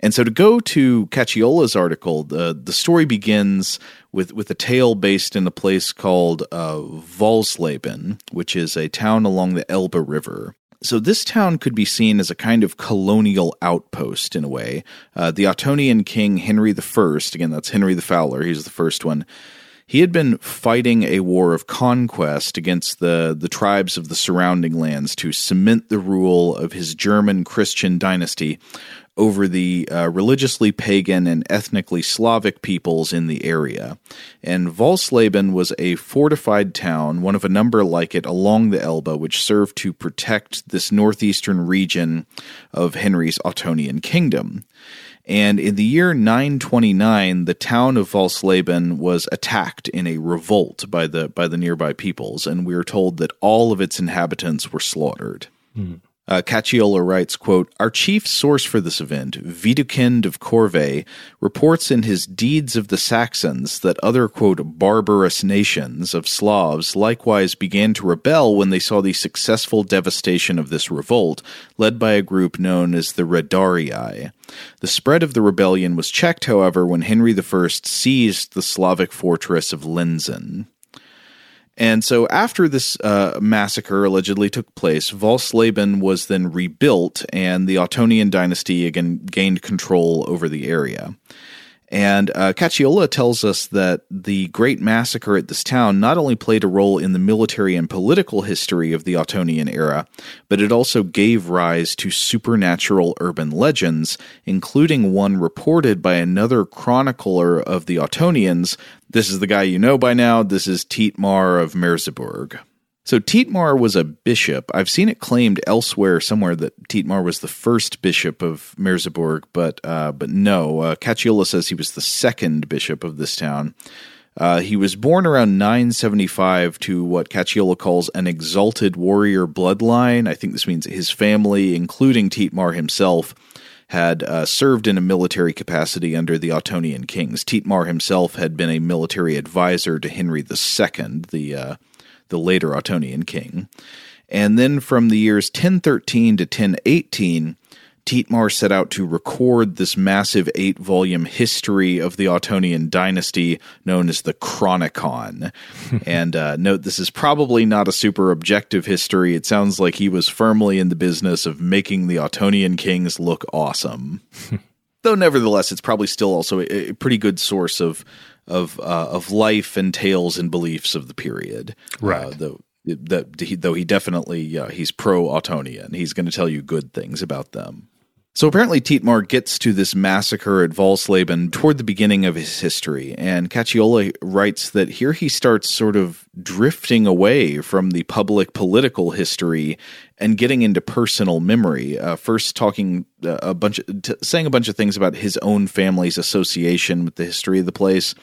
And so to go to Caciola's article, the the story begins with with a tale based in a place called uh, Walsleben, which is a town along the Elbe River. So this town could be seen as a kind of colonial outpost in a way. Uh, the Ottonian king Henry I, again that's Henry the Fowler, he's the first one He had been fighting a war of conquest against the, the tribes of the surrounding lands to cement the rule of his German Christian dynasty over the uh, religiously pagan and ethnically Slavic peoples in the area. And Walsleben was a fortified town, one of a number like it along the Elbe, which served to protect this northeastern region of Henry's Ottonian kingdom. And in the year 929, the town of Walsleben was attacked in a revolt by the by the nearby peoples, and we are told that all of its inhabitants were slaughtered. Mm. Uh, Caciola writes, quote, Our chief source for this event, Widukind of Corvey, reports in his Deeds of the Saxons that other, quote, barbarous nations of Slavs likewise began to rebel when they saw the successful devastation of this revolt, led by a group known as the Redarii. The spread of the rebellion was checked, however, when Henry I seized the Slavic fortress of Lenzen. And so, after this uh, massacre allegedly took place, Walsleben was then rebuilt, and the Ottonian dynasty again gained control over the area. And uh, Caciola tells us that the Great Massacre at this town not only played a role in the military and political history of the Ottonian era, but it also gave rise to supernatural urban legends, including one reported by another chronicler of the Ottonians. This is the guy you know by now. This is Thietmar of Merseburg. So Thietmar was a bishop. I've seen it claimed elsewhere somewhere that Thietmar was the first bishop of Merseburg, but uh, but no. Uh, Caciola says he was the second bishop of this town. Uh, he was born around 975 to what Caciola calls an exalted warrior bloodline. I think this means his family, including Thietmar himself, had uh, served in a military capacity under the Ottonian kings. Thietmar himself had been a military advisor to Henry II, the uh, the later Ottonian king. And then from the years 1013 to 1018, Thietmar set out to record this massive eight volume history of the Ottonian dynasty known as the Chronicon. [LAUGHS] and uh, note, this is probably not a super objective history. It sounds like he was firmly in the business of making the Ottonian kings look awesome. [LAUGHS] Though, nevertheless, it's probably still also a, a pretty good source of of uh, of life and tales and beliefs of the period. Uh, right. Uh, though that he, though he definitely uh, he's pro Ottonian, he's going to tell you good things about them. So apparently, Thietmar gets to this massacre at Walsleben toward the beginning of his history, and Caciola writes that here he starts sort of drifting away from the public political history and getting into personal memory. Uh, first, talking uh, a bunch, of, t- saying a bunch of things about his own family's association with the history of the place,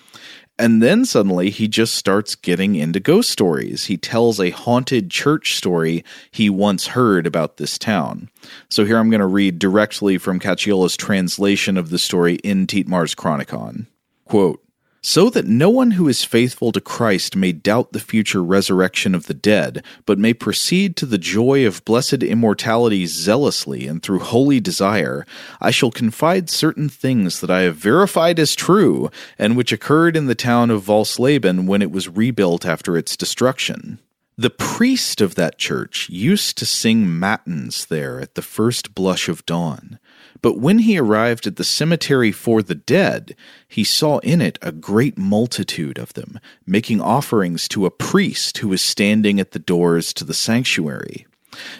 and then suddenly he just starts getting into ghost stories. He tells a haunted church story he once heard about this town. So here I'm going to read directly from Caciola's translation of the story in Thietmar's Chronicon. Quote, so that no one who is faithful to Christ may doubt the future resurrection of the dead, but may proceed to the joy of blessed immortality zealously and through holy desire, I shall confide certain things that I have verified as true, and which occurred in the town of Walsleben when it was rebuilt after its destruction. The priest of that church used to sing matins there at the first blush of dawn. But when he arrived at the cemetery for the dead, he saw in it a great multitude of them, making offerings to a priest who was standing at the doors to the sanctuary.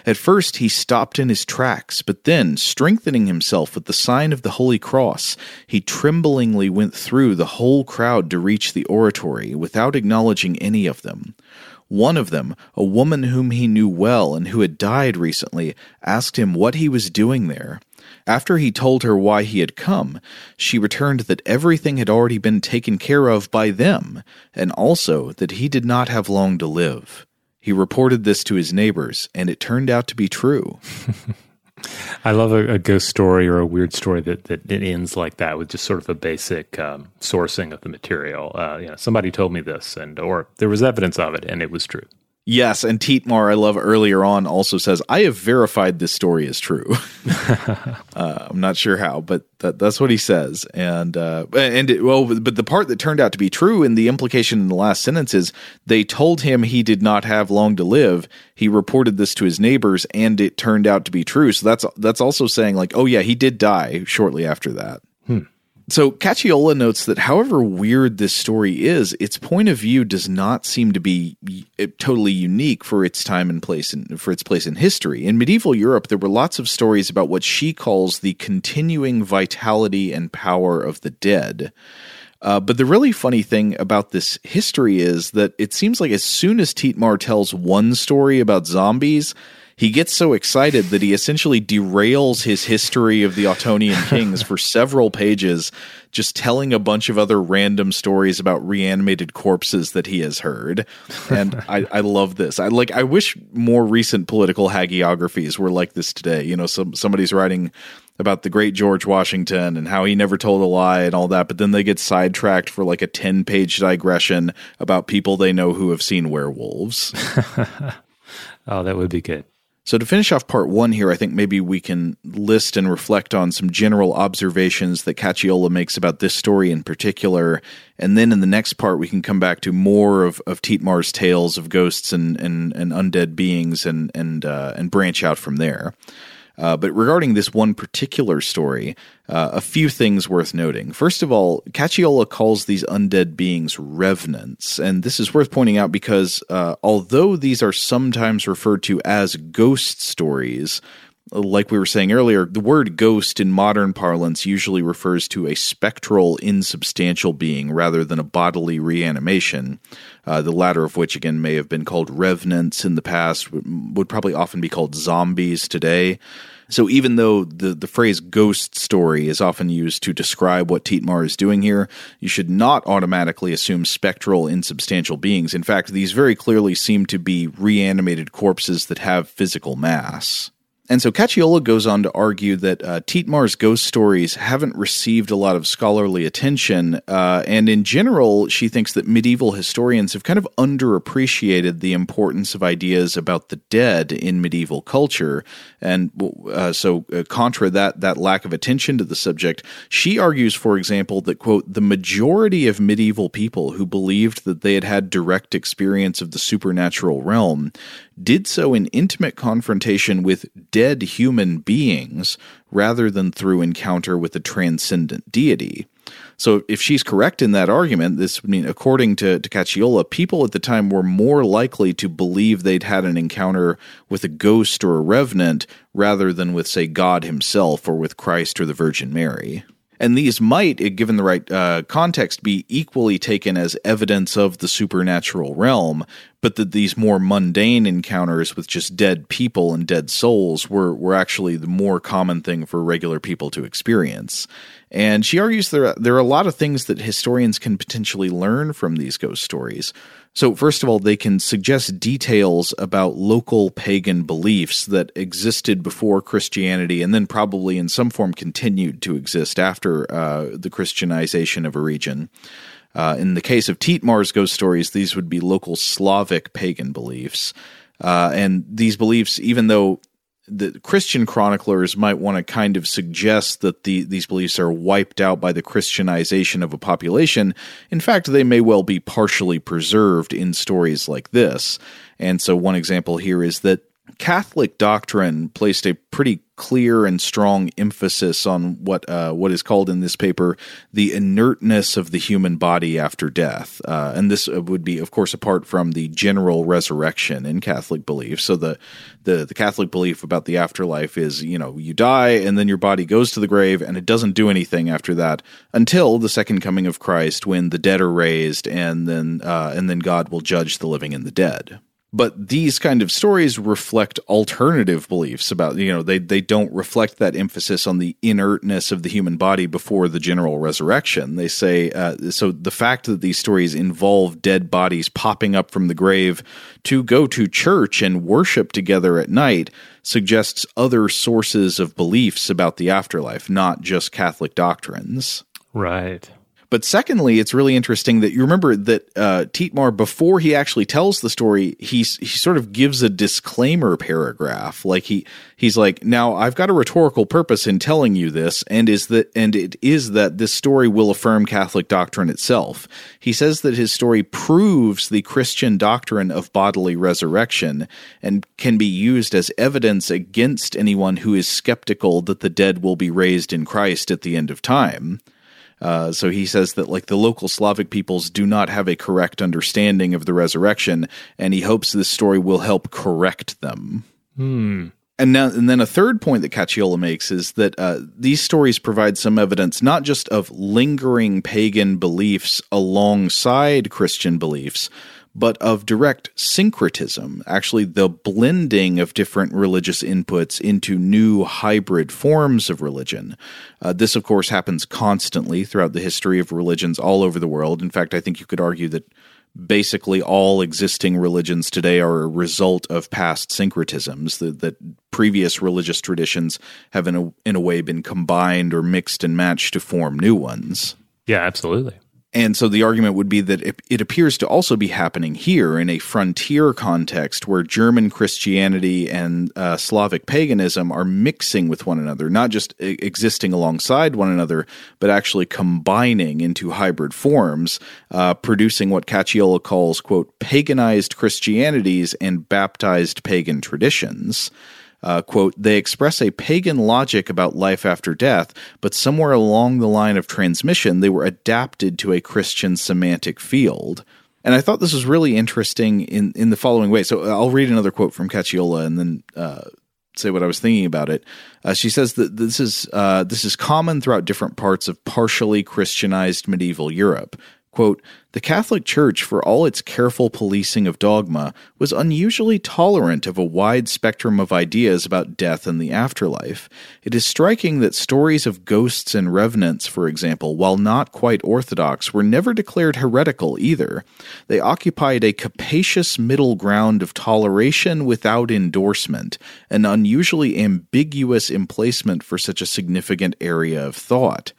At first he stopped in his tracks, but then, strengthening himself with the sign of the Holy Cross, he tremblingly went through the whole crowd to reach the oratory, without acknowledging any of them. One of them, a woman whom he knew well and who had died recently, asked him what he was doing there. After he told her why he had come, she returned that everything had already been taken care of by them, and also that he did not have long to live. He reported this to his neighbors, and it turned out to be true. [LAUGHS] I love a, a, ghost story or a weird story that, that it ends like that with just sort of a basic um, sourcing of the material. Uh, you know, somebody told me this, and or there was evidence of it, and it was true. Yes, and Thietmar, I love earlier on, also says, I have verified this story is true. [LAUGHS] uh, I'm not sure how, but that, that's what he says. And, uh, and it, well, but the part that turned out to be true and the implication in the last sentence is they told him he did not have long to live. He reported this to his neighbors and it turned out to be true. So that's, that's also saying like, oh yeah, he did die shortly after that. So Caciola notes that however weird this story is, its point of view does not seem to be eh, totally unique for its time and place in, for its place in history. In medieval Europe, there were lots of stories about what she calls the continuing vitality and power of the dead. Uh, but the really funny thing about this history is that it seems like as soon as Thietmar tells one story about zombies, he gets so excited that he essentially derails his history of the Ottonian [LAUGHS] kings for several pages, just telling a bunch of other random stories about reanimated corpses that he has heard. And I, [LAUGHS] I love this. I like. I wish more recent political hagiographies were like this today. You know, some somebody's writing about the great George Washington and how he never told a lie and all that, but then they get sidetracked for like a 10 page digression about people they know who have seen werewolves. [LAUGHS] oh, that would be good. So, to finish off part one here, I think maybe we can list and reflect on some general observations that Caciola makes about this story in particular. And then in the next part, we can come back to more of, of Thietmar's tales of ghosts and, and, and undead beings and, and, uh, and branch out from there. Uh, but regarding this one particular story, uh, a few things worth noting. First of all, Caciola calls these undead beings revenants, and this is worth pointing out because uh, although these are sometimes referred to as ghost stories, like we were saying earlier, the word ghost in modern parlance usually refers to a spectral, insubstantial being rather than a bodily reanimation. Uh, the latter of which, again, may have been called revenants in the past, would probably often be called zombies today. So even though the, the phrase ghost story is often used to describe what Thietmar is doing here, you should not automatically assume spectral, insubstantial beings. In fact, these very clearly seem to be reanimated corpses that have physical mass. And so Caciola goes on to argue that uh, Thietmar's ghost stories haven't received a lot of scholarly attention, uh, and in general, she thinks that medieval historians have kind of underappreciated the importance of ideas about the dead in medieval culture. And uh, so, uh, contra that that lack of attention to the subject, she argues, for example, that quote the majority of medieval people who believed that they had had direct experience of the supernatural realm did so in intimate confrontation with dead human beings rather than through encounter with a transcendent deity. So, if she's correct in that argument, this would mean, according to, to Caciola, people at the time were more likely to believe they'd had an encounter with a ghost or a revenant rather than with, say, God himself or with Christ or the Virgin Mary. And these might, given the right uh, context, be equally taken as evidence of the supernatural realm, but that these more mundane encounters with just dead people and dead souls were, were actually the more common thing for regular people to experience. And she argues there, there are a lot of things that historians can potentially learn from these ghost stories. So, first of all, they can suggest details about local pagan beliefs that existed before Christianity and then probably in some form continued to exist after uh, the Christianization of a region. Uh, in the case of Thietmar's ghost stories, these would be local Slavic pagan beliefs. Uh, and these beliefs, even though the Christian chroniclers might want to kind of suggest that the, these beliefs are wiped out by the Christianization of a population. In fact, they may well be partially preserved in stories like this. And so, one example here is that Catholic doctrine placed a pretty clear and strong emphasis on what uh, what is called in this paper the inertness of the human body after death, uh, and this uh, would be, of course, apart from the general resurrection in Catholic belief. So the, the the Catholic belief about the afterlife is, you know, you die and then your body goes to the grave and it doesn't do anything after that until the second coming of Christ, when the dead are raised and then uh, and then God will judge the living and the dead but these kind of stories reflect alternative beliefs about you know they they don't reflect that emphasis on the inertness of the human body before the general resurrection. They say uh, so the fact that these stories involve dead bodies popping up from the grave to go to church and worship together at night suggests other sources of beliefs about the afterlife not just catholic doctrines. Right but secondly, it's really interesting that you remember that uh, Thietmar, before he actually tells the story, he he sort of gives a disclaimer paragraph. Like he he's like, now I've got a rhetorical purpose in telling you this, and is that and it is that this story will affirm Catholic doctrine itself. He says that his story proves the Christian doctrine of bodily resurrection and can be used as evidence against anyone who is skeptical that the dead will be raised in Christ at the end of time. Uh, so he says that like the local Slavic peoples do not have a correct understanding of the resurrection, and he hopes this story will help correct them. Hmm. And now, and then a third point that Caciola makes is that uh, these stories provide some evidence not just of lingering pagan beliefs alongside Christian beliefs, but of direct syncretism, actually the blending of different religious inputs into new hybrid forms of religion. Uh, this, of course, happens constantly throughout the history of religions all over the world. In fact, I think you could argue that basically all existing religions today are a result of past syncretisms that, that previous religious traditions have in a, in a way been combined or mixed and matched to form new ones yeah absolutely and so the argument would be that it, it, appears to also be happening here in a frontier context where German Christianity and uh, Slavic paganism are mixing with one another, not just existing alongside one another, but actually combining into hybrid forms, uh, producing what Caciola calls, quote, paganized Christianities and baptized pagan traditions. Uh, quote, they express a pagan logic about life after death, but somewhere along the line of transmission, they were adapted to a Christian semantic field. And I thought this was really interesting in, in the following way. So I'll read another quote from Caciola and then uh, say what I was thinking about it. Uh, she says that this is uh, this is common throughout different parts of partially Christianized medieval Europe. Quote, the Catholic Church, for all its careful policing of dogma, was unusually tolerant of a wide spectrum of ideas about death and the afterlife. It is striking that stories of ghosts and revenants, for example, while not quite orthodox, were never declared heretical either. They occupied a capacious middle ground of toleration without endorsement, an unusually ambiguous emplacement for such a significant area of thought.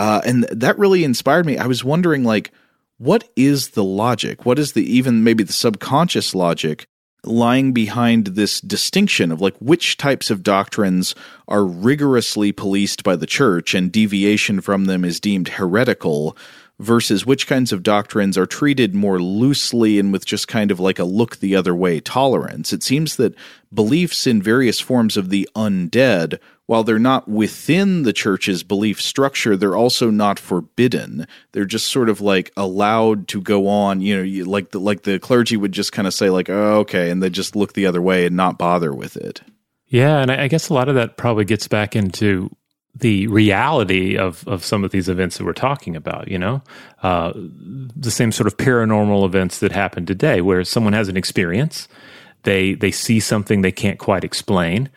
Uh, and that really inspired me. I was wondering, like, what is the logic? What is the even maybe the subconscious logic lying behind this distinction of like which types of doctrines are rigorously policed by the church and deviation from them is deemed heretical versus which kinds of doctrines are treated more loosely and with just kind of like a look the other way tolerance. It seems that beliefs in various forms of the undead, while they're not within the church's belief structure, they're also not forbidden. They're just sort of like allowed to go on, you know, like the, like the clergy would just kind of say like, oh, okay, and they just look the other way and not bother with it. Yeah, and I guess a lot of that probably gets back into the reality of of some of these events that we're talking about. You know, uh, the same sort of paranormal events that happen today, where someone has an experience, they they see something they can't quite explain,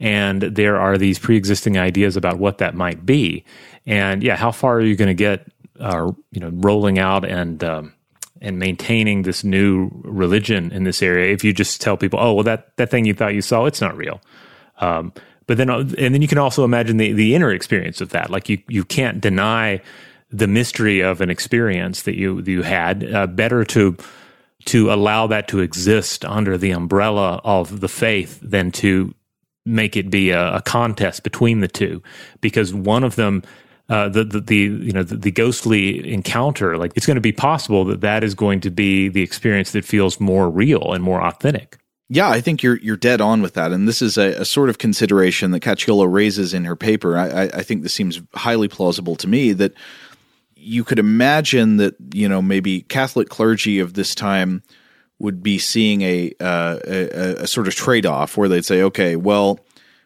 and there are these pre existing ideas about what that might be. And yeah, how far are you going to get? Uh, you know, rolling out and um, and maintaining this new religion in this area if you just tell people, oh well, that that thing you thought you saw, it's not real. Um, but then, and then you can also imagine the, the inner experience of that. Like you, you can't deny the mystery of an experience that you, that you had. Uh, better to, to allow that to exist under the umbrella of the faith than to make it be a, a contest between the two, because one of them, uh, the, the, the you know the, the, ghostly encounter, like it's going to be possible that that is going to be the experience that feels more real and more authentic. Yeah, I think you're you're dead on with that, and this is a, a sort of consideration that Caciola raises in her paper. I, I, think this seems highly plausible to me that you could imagine that you know maybe Catholic clergy of this time would be seeing a, uh, a, a sort of trade off where they'd say, okay, well,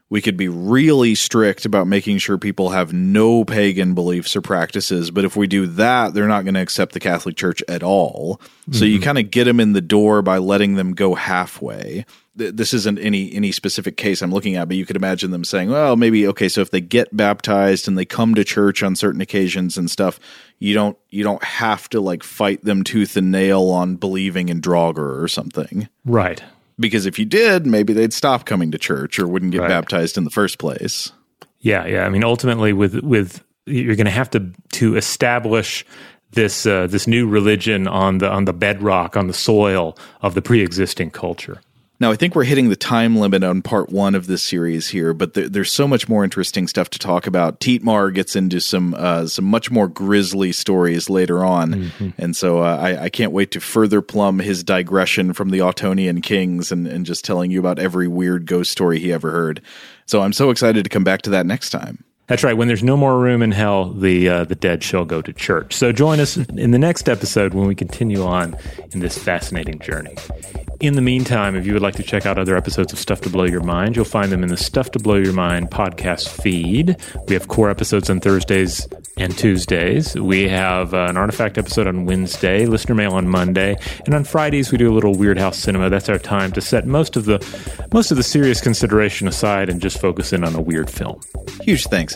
we could be really strict about making sure people have no pagan beliefs or practices. But if we do that, they're not going to accept the Catholic Church at all. Mm-hmm. So you mm-hmm. kind of get them in the door by letting them go halfway. This isn't any any specific case I'm looking at, but you could imagine them saying, "Well, maybe okay. So if they get baptized and they come to church on certain occasions and stuff, you don't you don't have to like fight them tooth and nail on believing in Draugr or something." Right because if you did, maybe they'd stop coming to church or wouldn't get right. baptized in the first place. Yeah, yeah. I mean, ultimately, with with you're going to have to to establish this uh, this new religion on the on the bedrock on the soil of the pre existing culture. Now, I think we're hitting the time limit on part one of this series here, but there, there's so much more interesting stuff to talk about. Thietmar gets into some uh, some much more grisly stories later on, mm-hmm. and so uh, I, I, can't wait to further plumb his digression from the Ottonian kings and, and just telling you about every weird ghost story he ever heard. So I'm so excited to come back to that next time. That's right. When there's no more room in hell, the uh, the dead shall go to church. So join us in the next episode when we continue on in this fascinating journey. In the meantime, if you would like to check out other episodes of Stuff to Blow Your Mind, you'll find them in the Stuff to Blow Your Mind podcast feed. We have core episodes on Thursdays and Tuesdays. We have uh, an artifact episode on Wednesday, listener mail on Monday, and on Fridays we do a little Weird House cinema. That's our time to set most of the most of the serious consideration aside and just focus in on a weird film. Huge thanks,